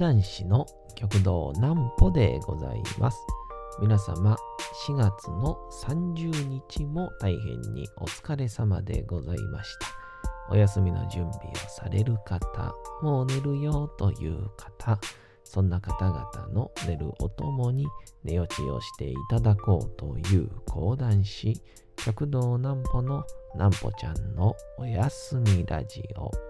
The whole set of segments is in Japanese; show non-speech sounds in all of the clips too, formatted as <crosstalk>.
講談師の極道南歩でございます。皆様、4月の30日も大変にお疲れ様でございました。お休みの準備をされる方、もう寝るよという方、そんな方々の寝るおともに寝落ちをしていただこうという講談師、極道南歩の南歩ちゃんのおやすみラジオ。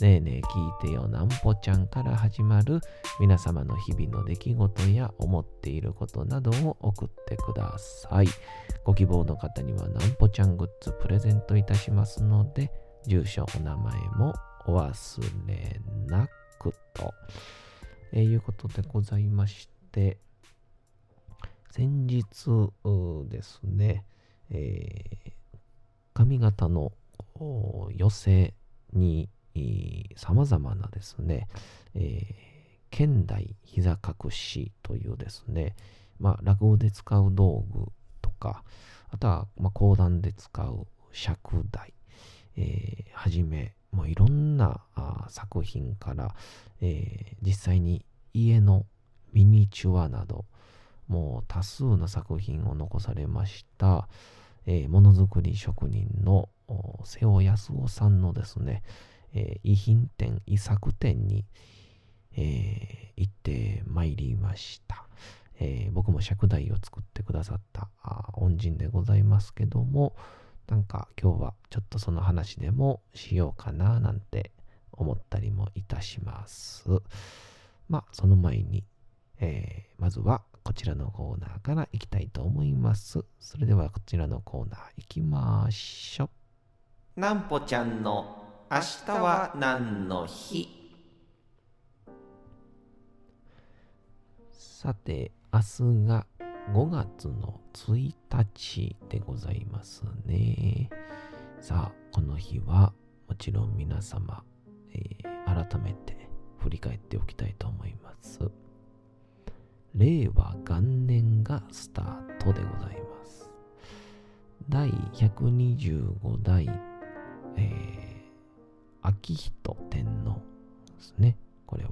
ねえねえ聞いてよなんぽちゃんから始まる皆様の日々の出来事や思っていることなどを送ってください。ご希望の方にはなんぽちゃんグッズプレゼントいたしますので、住所、お名前もお忘れなくと、えーいうことでございまして、先日ですね、えー髪型の寄せにさまざまなですね、えー現代膝隠しというですね、まあ、落語で使う道具とか、あとは、まあ、講談で使う尺台、えーはじめ、もういろんな作品から、えー実際に家のミニチュアなど、もう多数の作品を残されました、ものづくり職人の瀬尾康夫さんのですね、えー遺品店、遺作店に、えー行ってまいりました。えー僕も尺台を作ってくださった恩人でございますけども、なんか今日はちょっとその話でもしようかななんて思ったりもいたします。まあ、その前に、えーまずはこちらのコーナーから行きたいと思います。それではこちらのコーナー行きましょう。なんぽちゃんの明日は何の日？さて、明日が5月の1日でございますね。さあ、この日はもちろん皆様、えー改めて振り返っておきたいと思います。令和元年がスタートでございます。第125代、えー、昭仁天皇ですね。これは。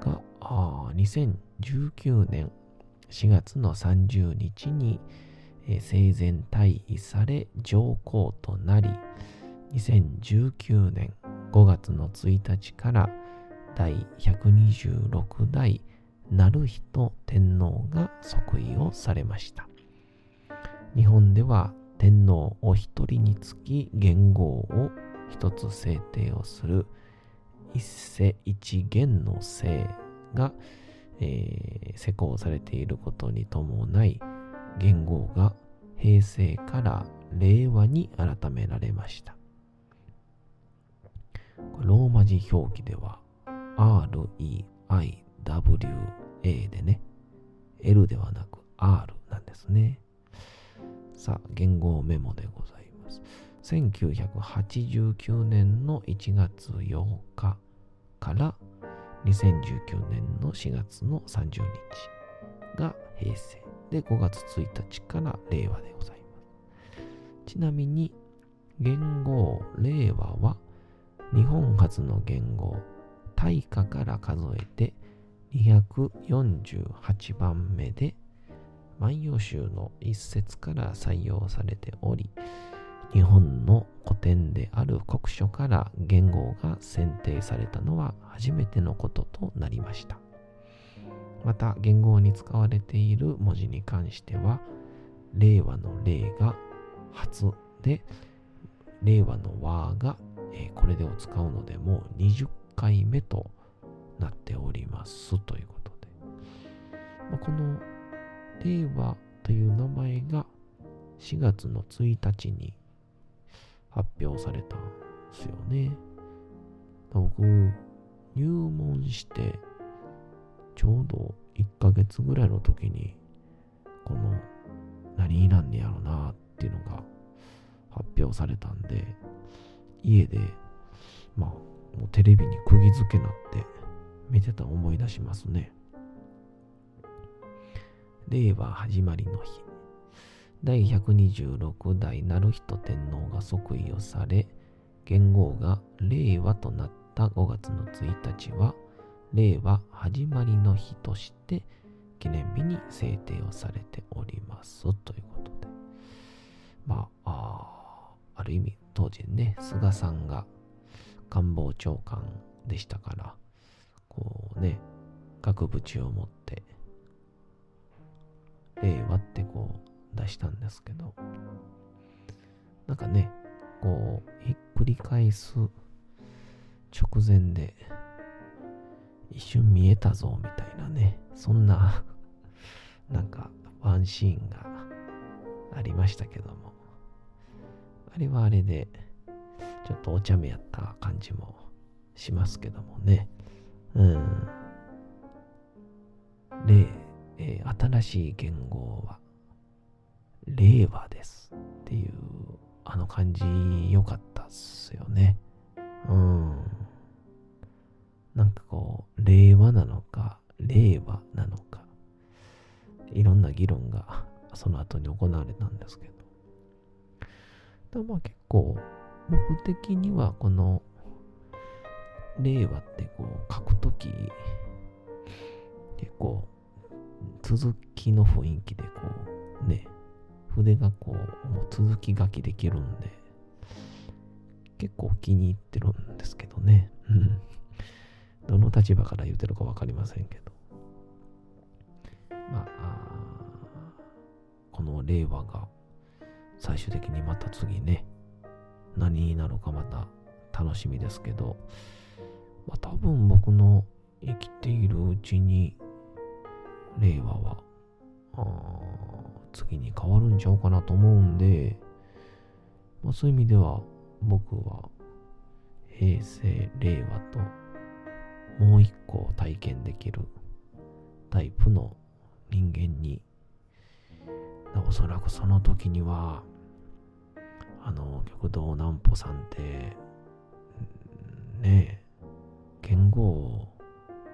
が、あ2019年4月の30日に、えー生前退位され上皇となり、2019年5月の1日から第126代成人天皇が即位をされました。日本では天皇お一人につき元号を一つ制定をする。一世一元の制が、えー施行されていることに伴い元号が平成から令和に改められました。ローマ字表記では REIWA でね。L ではなく R なんですね。さあ元号メモでございます1989年の1月8日から2019年の4月の30日が平成で5月1日から令和でございます。ちなみに元号令和は日本初の元号大化から数えて248番目で万葉集の一節から採用されており日本の古典である国書から元号が選定されたのは初めてのこととなりました。また元号に使われている文字に関しては令和の令が初で令和の和が、えこれでを使うのでもう20回目となっておりますということで、まあこの令和という名前が4月の1日に発表されたんですよね。僕、入門してちょうど1ヶ月ぐらいの時にこの何なんねやろなっていうのが発表されたんで家でまあもうテレビに釘付けなって見てた思い出しますね令和始まりの日。第126代成人天皇が即位をされ元号が令和となった5月の1日は令和始まりの日として記念日に制定をされておりますということで。まあある意味当時ね菅さんが官房長官でしたからこうね額縁を持って令和ってこう出したんですけどなんかねこうひっくり返す直前で一瞬見えたぞみたいなねそんな <laughs> なんかワンシーンがありましたけども。あれはあれでちょっとお茶目やった感じもしますけどもね。うん。例、えー、新しい言語は令和ですっていうあの感じ良かったっすよね。うん。なんかこう令和なのか令和なのか。いろんな議論がその後に行われたんですけど。まあ結構僕的にはこの令和ってこう書くとき結構続きの雰囲気でこうね筆がこうもう続き書きできるんで結構気に入ってるんですけどねうん。どの立場から言ってるか分かりませんけど。まあ、この令和が最終的にまた次ね、何になるかまた楽しみですけど、まあ多分僕の生きているうちに、令和は、次に変わるんちゃうかなと思うんで、まあそういう意味では僕は平成、令和ともう一個体験できるタイプの人間におそらくその時にはあの極道南穂さんってねえ言語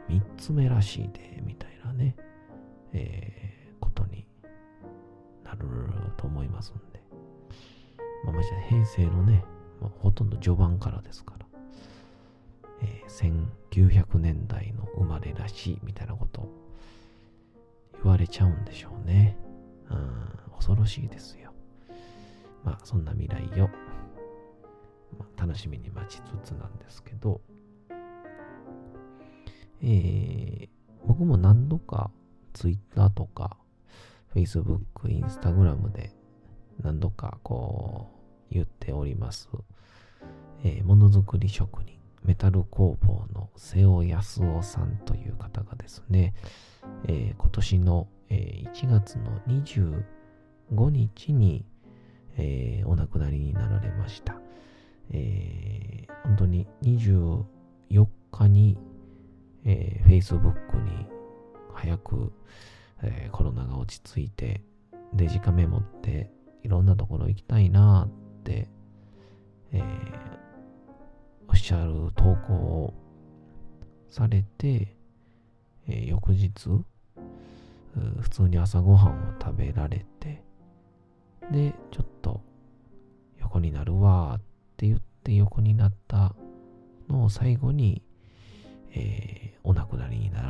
3つ目らしいでみたいなね、えー、ことになると思いますんでまあまじ平成のね、まあ、ほとんど序盤からですからえー、1900年代の生まれらしいみたいなこと言われちゃうんでしょうね。うん、恐ろしいですよ。まあそんな未来を、まあ、楽しみに待ちつつなんですけど、えー、僕も何度か Twitter とか Facebook、Instagram で何度かこう言っております、えー、ものづくり職人メタル工房の瀬尾康夫さんという方がですね、えー、今年の、えー、1月の25日に、えー、お亡くなりになられました。えー、本当に24日に、えー、Facebook に早く、えー、コロナが落ち着いてデジカメ持っていろんなところ行きたいなって、えー、おっしゃる投稿をされて、えー、翌日、普通に朝ごはんを食べられて、で、ちょっと横になるわって言って横になったのを最後に、えー、お亡くなりになられ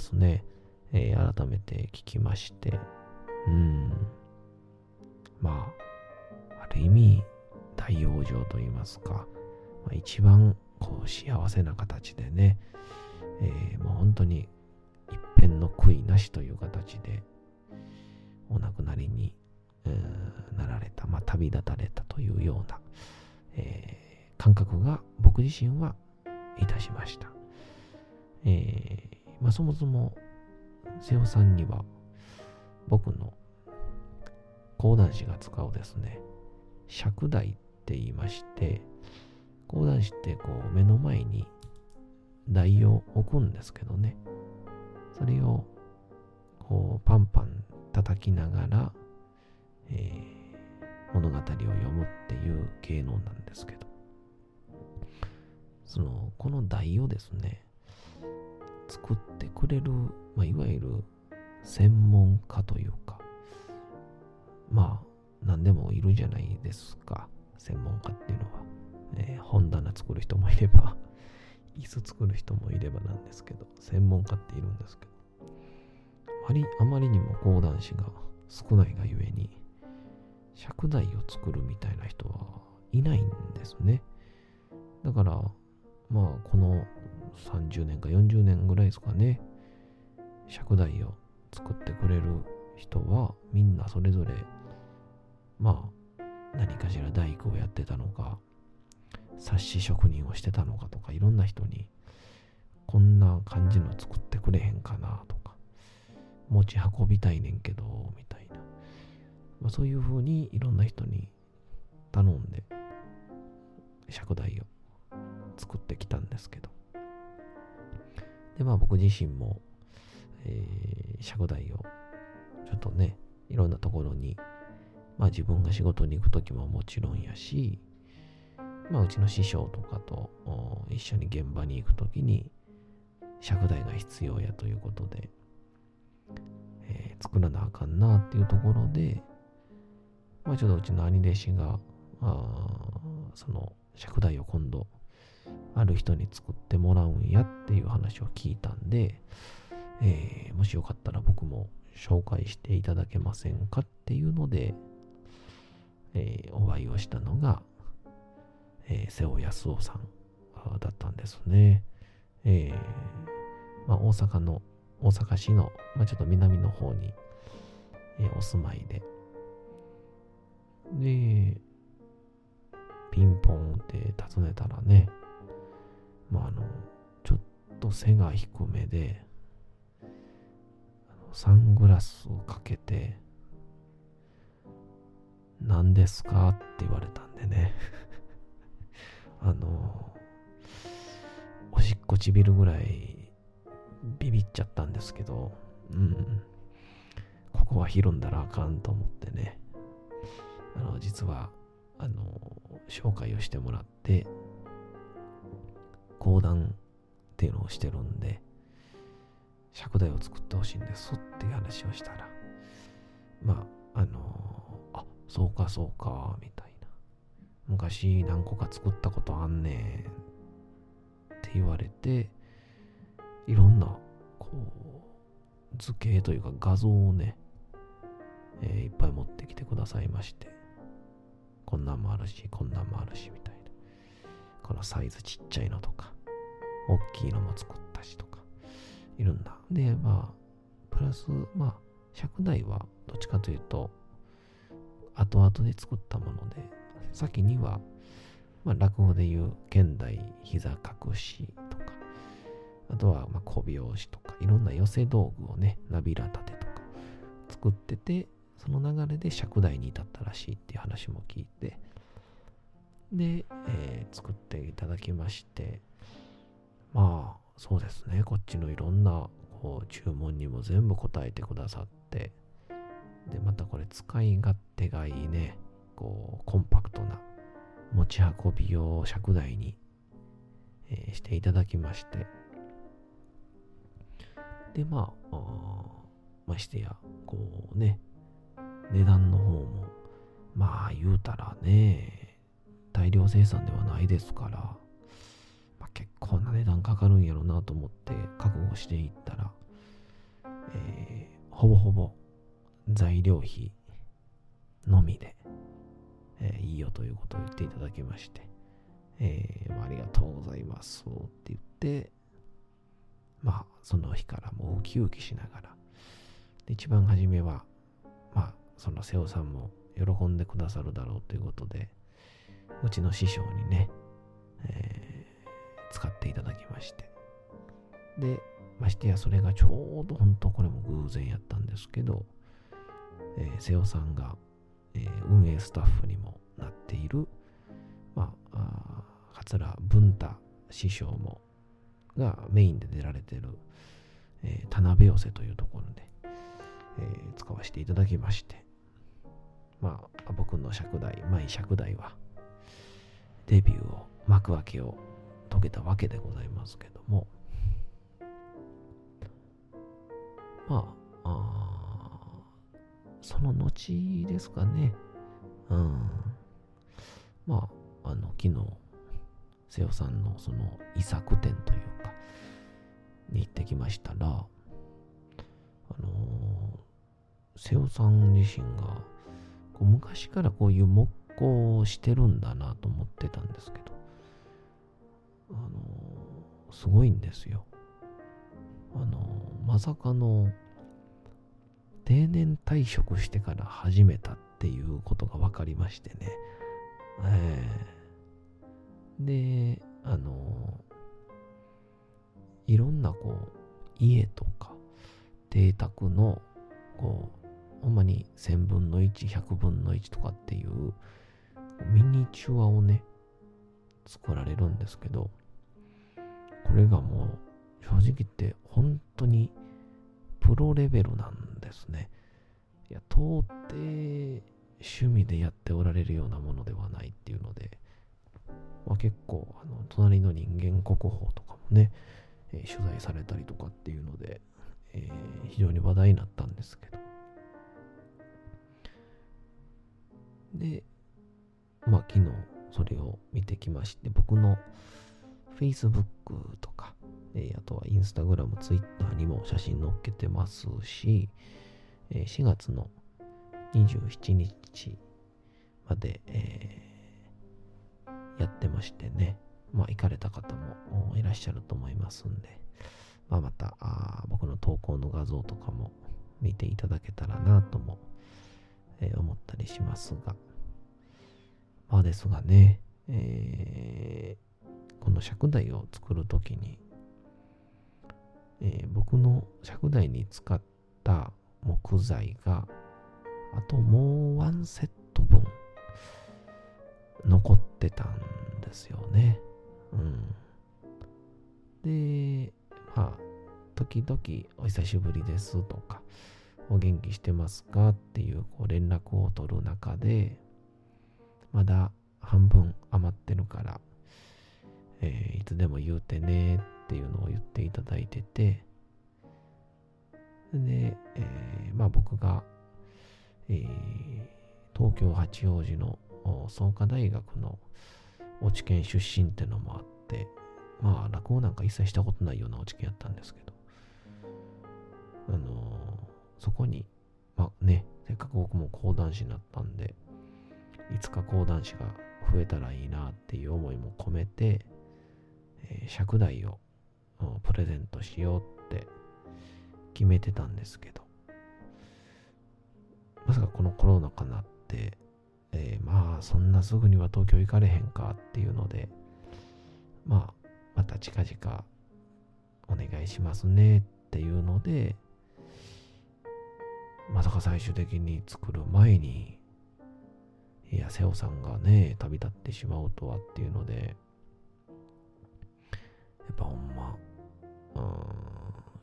いうことをですね、えー、改めて聞きまして、うん、まあ、ある意味、大往生と言いますか、まあ、一番こう幸せな形でね、えー、もう本当に一辺の悔いなしという形でお亡くなりに、なられた、まあ、旅立たれたというような、えー、感覚が僕自身はいたしました。えー、まあ、そもそも瀬尾さんには僕の講談師が使うですね尺台って言いまして講談師ってこう目の前に台を置くんですけどね。それを、こう、パンパン叩きながら、えー、物語を読むっていう芸能なんですけど、その、この台をですね、作ってくれる、まあ、いわゆる専門家というか、まあ、何でもいるじゃないですか。専門家っていうのは。えー、本棚作る人もいれば、<laughs> 椅子作る人もいればなんですけど、専門家っているんですけど、ありあまりにも講談師が少ないがゆえに、尺台を作るみたいな人はいないんですね。だから、まあ、この30年か40年ぐらいですかね、尺台を作ってくれる人はみんなそれぞれまあ何かしら大工をやってたのか冊子職人をしてたのかとかいろんな人にこんな感じの作ってくれへんかなとか持ち運びたいねんけどみたいな、まあ、そういうふうにいろんな人に頼んで尺台を作ってきたんですけど。でまあ僕自身も、えー、尺台をちょっとねいろんなところにまあ自分が仕事に行く時ももちろんやし、まあうちの師匠とかと一緒に現場に行く時に尺台が必要やということで、えー、作らなあかんなっていうところで、まあちょっとうちの兄弟子が、あその尺台を今度ある人に作ってもらうんやっていう話を聞いたんで、えー、もしよかったら僕も紹介していただけませんかっていうので、えー、お会いをしたのが、えー、瀬尾康夫さんだったんですね。えー、まあ、大阪の、大阪市の、まあ、ちょっと南の方に、えー、お住まいで。で、ピンポンって訪ねたらね、まあ、あの、ちょっと背が低めで、サングラスをかけて、何ですか？って言われたんでね。<laughs> あの、おしっこちびるぐらいビビっちゃったんですけど、うん。ここはひるんだらあかんと思ってね、あの、実は、あの、紹介をしてもらって、講談っていうのをしてるんで、尺台を作ってほしいんですっていう話をしたら、まあ、あのあ、そうかそうか、みたいな。昔何個か作ったことあんねんって言われて、いろんな、こう、図形というか画像をね、えー、いっぱい持ってきてくださいまして、こんなんもあるし、こんなんもあるし、みたいな。このサイズちっちゃいのとか、大きいのも作ったしとか、いるんだ。で、まあ、プラス、まあ、尺台はどっちかというと、後々で作ったもので、先には、まあ、落語でいう現代膝隠しとか、あとは、まあ、小拍子とか、いろんな寄せ道具をね、ナビラ立てとか作ってて、その流れで尺台に至ったらしいっていう話も聞いて、で、えー、作っていただきまして、まあ、そうですね、こっちのいろんなこう注文にも全部答えてくださって、で、またこれ使い勝手がいいね。こう、コンパクトな持ち運び用尺台に、えー、していただきまして。で、ま、あましてや、こうね、値段の方も、まあ言うたらね、大量生産ではないですから、まあ、結構な値段かかるんやろうなと思って覚悟していったら、えー、ほぼほぼ材料費のみで、えー、いいよということを言っていただきまして、えー、ありがとうございますって言って、まあ、その日からもうウキウキしながら、一番初めは、まあ、その瀬尾さんも喜んでくださるだろうということで、うちの師匠にね、えー、使っていただきまして。で、ましてやそれがちょうど本当これも偶然やったんですけど、えー、瀬尾さんが、えー、運営スタッフにもなっている、まあ、桂文太師匠もがメインで出られてる、えー、田辺寄せというところで、えー、使わせていただきまして、まあ、僕の尺代、舞尺代は、デビューを、幕開けを遂げたわけでございますけども、まあ、その後ですかね、うん、まあ、あの、昨日、瀬尾さんのその遺作展というか、に行ってきましたら、あのー、瀬尾さん自身が、こう昔からこういう木工をしてるんだなと思ってたんですけど、あの、すごいんですよ。あの、まさかの定年退職してから始めたっていうことが分かりましてね。えー、で、あのいろんなこう、家とか、邸宅の、こう、ほんまに1000分の1、100分の1とかっていう、ミニチュアをね、作られるんですけど、これがもう、正直言って本当にプロレベルなんですね。いや、到底趣味でやっておられるようなものではないっていうので、まあ、結構、あの、隣の人間国宝とかもね、えー、取材されたりとかっていうので、えー、非常に話題になったんですけど。で、まあ昨日それを見てきまして、僕の Facebook とか、えー、あとは Instagram、Twitter にも写真載っけてますし、えー、4月の27日まで、えー、やってましてね、まあ、行かれた方もいらっしゃると思いますんで、まあ、またあ僕の投稿の画像とかも見ていただけたらなとも、えー、思ったりしますが、まあですがね、えー、この尺台を作るときに、えー、僕の尺台に使った木材があともうワンセット分残ってたんですよね。うん。で、まあ、時々お久しぶりですとか、お元気してますかっていうこう連絡を取る中で、まだ半分余ってるから、えー、いつでも言うてねっていうのを言っていただいてて、で、えー、まあ僕が、えー、東京八王子の創価大学の落ち研出身ってのもあって、まあ落語なんか一切したことないような落ち研やったんですけど、あのー、そこに、まあね、せっかく僕も講談師になったんで、いつか講談師が増えたらいいなっていう思いも込めて、えー、尺台をプレゼントしようって決めてたんですけど、まさかこのコロナ禍になって、えー、まあそんなすぐには東京行かれへんかっていうので、まあまた近々お願いしますねっていうので、まさか最終的に作る前に、いや、瀬尾さんがね、旅立ってしまうとはっていうので、やっぱほんま、うん、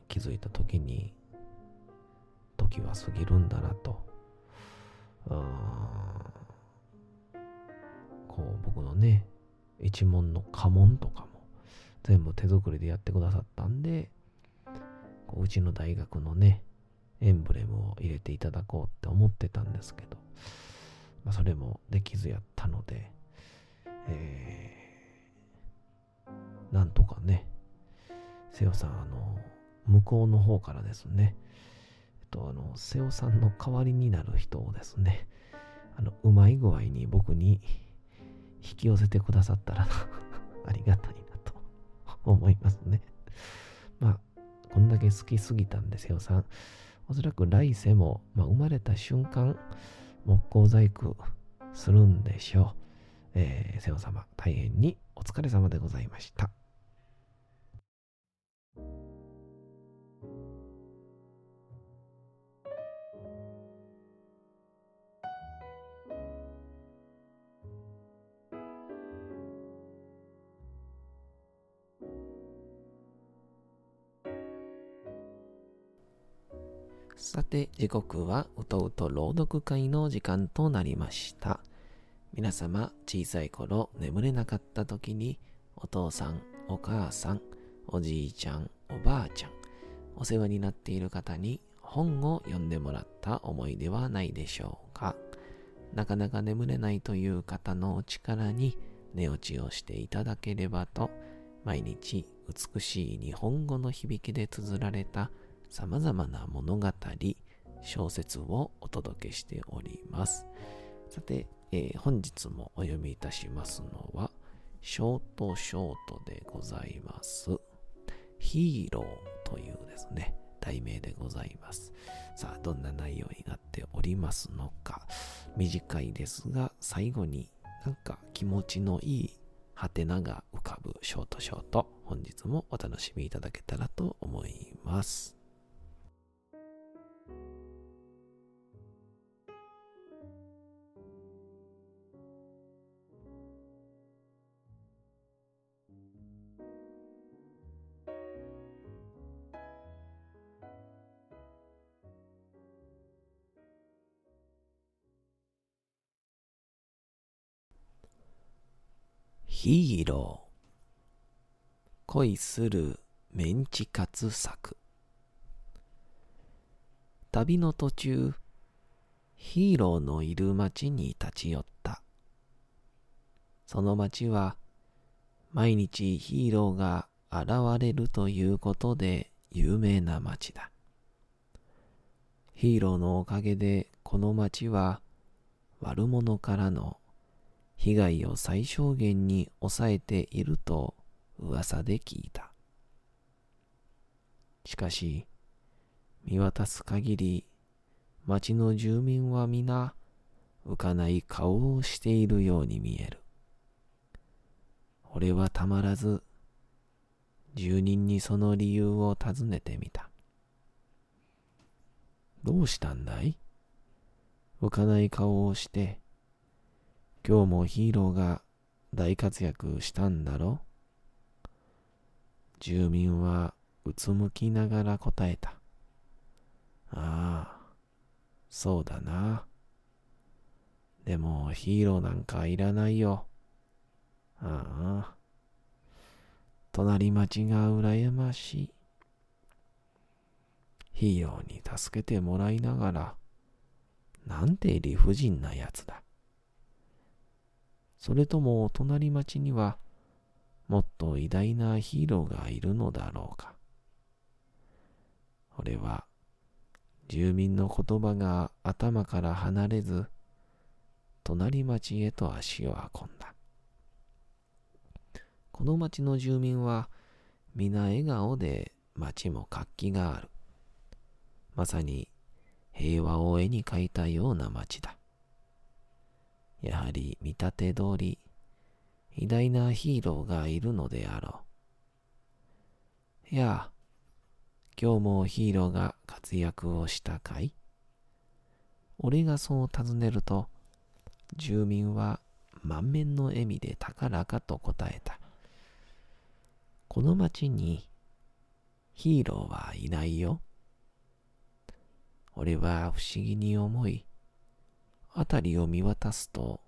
気づいた時に、時は過ぎるんだなと、うんこう僕のね、一門の家紋とかも全部手作りでやってくださったんで、こううちの大学のね、エンブレムを入れていただこうって思ってたんですけど、まあ、それもできずやったので、えー、なんとかね、瀬尾さん、あの、向こうの方からですね、えっと、あの、瀬尾さんの代わりになる人をですね、あの、うまい具合に僕に引き寄せてくださったら <laughs> ありがたいなと思いますね。まあ、こんだけ好きすぎたんですよ、さん。おそらく来世も、まあ、生まれた瞬間、木工細工するんでしょう。えー、瀬尾様、大変にお疲れ様でございました。さて、時刻はうとうと朗読会の時間となりました。皆様、小さい頃眠れなかった時に、お父さん、お母さん、おじいちゃん、おばあちゃん、お世話になっている方に本を読んでもらった思い出はないでしょうか。なかなか眠れないという方のお力に寝落ちをしていただければと、毎日美しい日本語の響きで綴られた様々な物語、小説をお届けしております。さて、えー本日もお読みいたしますのは、ショートショートでございます。ヒーローというですね、題名でございます。さあ、どんな内容になっておりますのか。短いですが、最後になんか気持ちのいいハテナが浮かぶショートショート。本日もお楽しみいただけたらと思います。ヒーロー。恋するメンチカツ作。旅の途中ヒーローのいる町に立ち寄った。その町は毎日ヒーローが現れるということで有名な町だ。ヒーローのおかげでこの町は悪者からの被害を最小限に抑えていると噂で聞いた。しかし、見渡す限り、町の住民は皆、浮かない顔をしているように見える。俺はたまらず、住人にその理由を尋ねてみた。どうしたんだい？浮かない顔をして、今日もヒーローが大活躍したんだろ？住民はうつむきながら答えた。ああ、そうだな。でもヒーローなんかいらないよ。ああ、隣町が羨ましい。ヒーローに助けてもらいながら、なんて理不尽なやつだ。それとも隣町にはもっと偉大なヒーローがいるのだろうか。俺は住民の言葉が頭から離れず、隣町へと足を運んだ。この町の住民は皆笑顔で町も活気がある。まさに平和を絵に描いたような町だ。やはり見立て通り、偉大なヒーローがいるのであろう。いや、今日もヒーローが活躍をしたかい？俺がそう尋ねると、住民は満面の笑みで高らかと答えた。この町にヒーローはいないよ。俺は不思議に思い、辺りを見渡すと、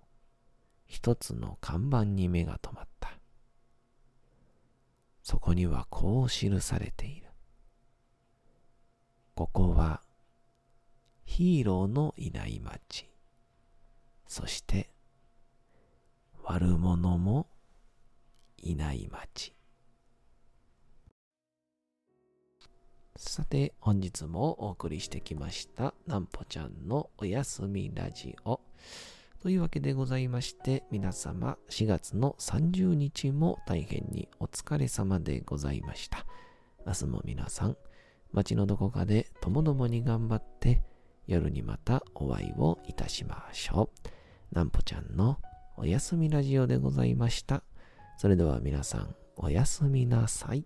一つの看板に目が留まった。そこにはこう記されている。ここは、ヒーローのいない町。そして、悪者もいない町。さて、本日もお送りしてきました、なんぽちゃんのおやすみラジオ。というわけでございまして、皆様4月の30日も大変にお疲れ様でございました。明日も皆さん、街のどこかでともどもに頑張って、夜にまたお会いをいたしましょう。なんぽちゃんのおやすみラジオでございました。それでは皆さん、おやすみなさい。